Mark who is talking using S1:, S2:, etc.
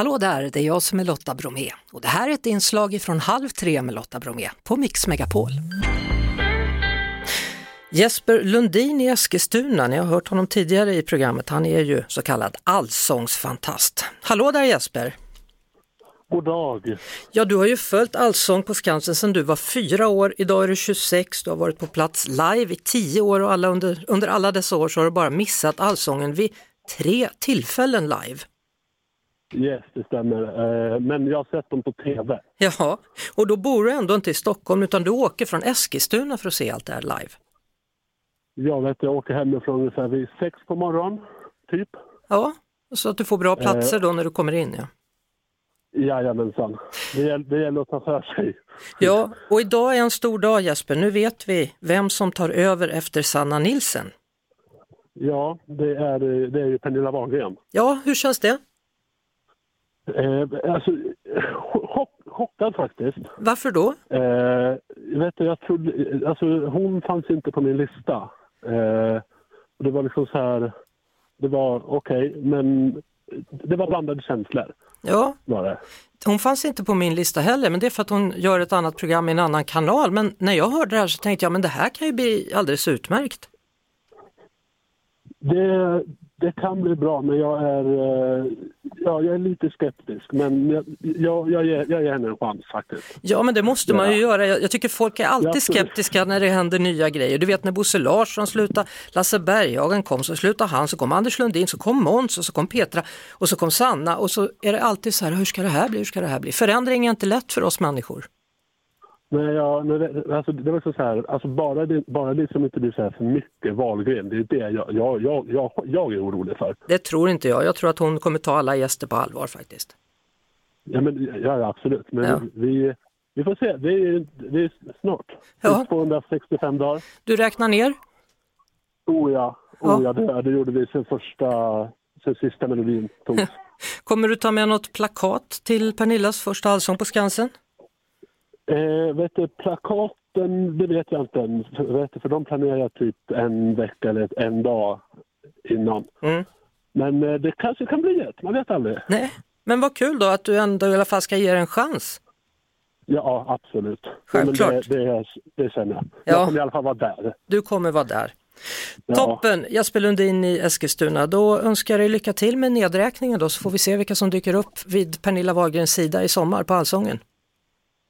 S1: Hallå där, det är jag som är Lotta Bromé och det här är ett inslag från Halv tre med Lotta Bromé på Mix Megapol. Jesper Lundin i Eskilstuna, ni har hört honom tidigare i programmet, han är ju så kallad allsångsfantast. Hallå där Jesper!
S2: God dag!
S1: Ja, du har ju följt Allsång på Skansen sedan du var fyra år, idag är du 26, du har varit på plats live i tio år och alla under, under alla dessa år så har du bara missat Allsången vid tre tillfällen live.
S2: Yes, det stämmer. Eh, Men jag har sett dem på TV.
S1: Jaha, och då bor du ändå inte i Stockholm utan du åker från Eskilstuna för att se allt det här live.
S2: Jag vet, jag åker hemifrån ungefär vid sex på morgonen, typ.
S1: Ja, så att du får bra platser då när du kommer in. Ja.
S2: Jajamensan. Det gäller, det gäller att ta för sig.
S1: ja, och idag är en stor dag Jesper. Nu vet vi vem som tar över efter Sanna Nilsen.
S2: Ja, det är, det är ju Pernilla Wahlgren.
S1: Ja, hur känns det?
S2: Eh, alltså, chock, chockad faktiskt.
S1: Varför då?
S2: Eh, vet du, jag trodde, alltså, hon fanns inte på min lista. Eh, och det var liksom så här, det var okej, men det var blandade känslor.
S1: Ja,
S2: Var det.
S1: hon fanns inte på min lista heller, men det är för att hon gör ett annat program i en annan kanal. Men när jag hörde det här så tänkte jag, men det här kan ju bli alldeles utmärkt.
S2: Det, det kan bli bra, men jag är, eh, ja, jag är lite skeptisk. Men jag, jag, jag, ger, jag ger henne en chans faktiskt.
S1: Ja, men det måste man ju
S2: Ja.
S1: göra. Jag, tycker folk är alltid
S2: Ja,
S1: skeptiska när det händer nya grejer. Du vet när Bosse Larsson slutade, Lasse Berghagen kom, så slutade han, så kom Anders Lundin, så kom Måns och så kom Petra och så kom Sanna och så är det alltid så här, hur ska det här bli, hur ska det här bli? Förändring är inte lätt för oss människor.
S2: Jag, när det, alltså, det var så här, alltså bara det, bara det som inte blir så här för mycket Wahlgren, det är det jag, jag, jag, jag, jag är orolig för.
S1: Det tror inte jag. Jag tror att hon kommer ta alla gäster på allvar faktiskt.
S2: Ja, men, ja, ja absolut. Men
S1: Ja.
S2: vi, vi får se, det är, det är snart.
S1: Ja.
S2: är 265 dagar.
S1: Du räknar ner?
S2: Oh ja,
S1: Ja.
S2: oh, ja det, det gjorde vi sen första, sen sista melodin togs.
S1: Kommer du ta med något plakat till Pernillas första allsång på Skansen?
S2: Eh, vet du, plakaten, det vet jag inte än. För, vet du, för de planerar jag typ en vecka eller en dag innan.
S1: Mm.
S2: Men eh, det kanske kan bli ett, man vet aldrig.
S1: Nej, men vad kul då att du ändå i alla fall ska ge det en chans.
S2: Ja, absolut.
S1: Självklart.
S2: Ja, det, det, det känner jag.
S1: Ja.
S2: Jag kommer i alla fall vara där.
S1: Du kommer vara där.
S2: Ja.
S1: Toppen! Jesper Lundin i Eskilstuna. Då önskar jag dig lycka till med nedräkningen då så får vi se vilka som dyker upp vid Pernilla Wahlgrens sida i sommar på Allsången.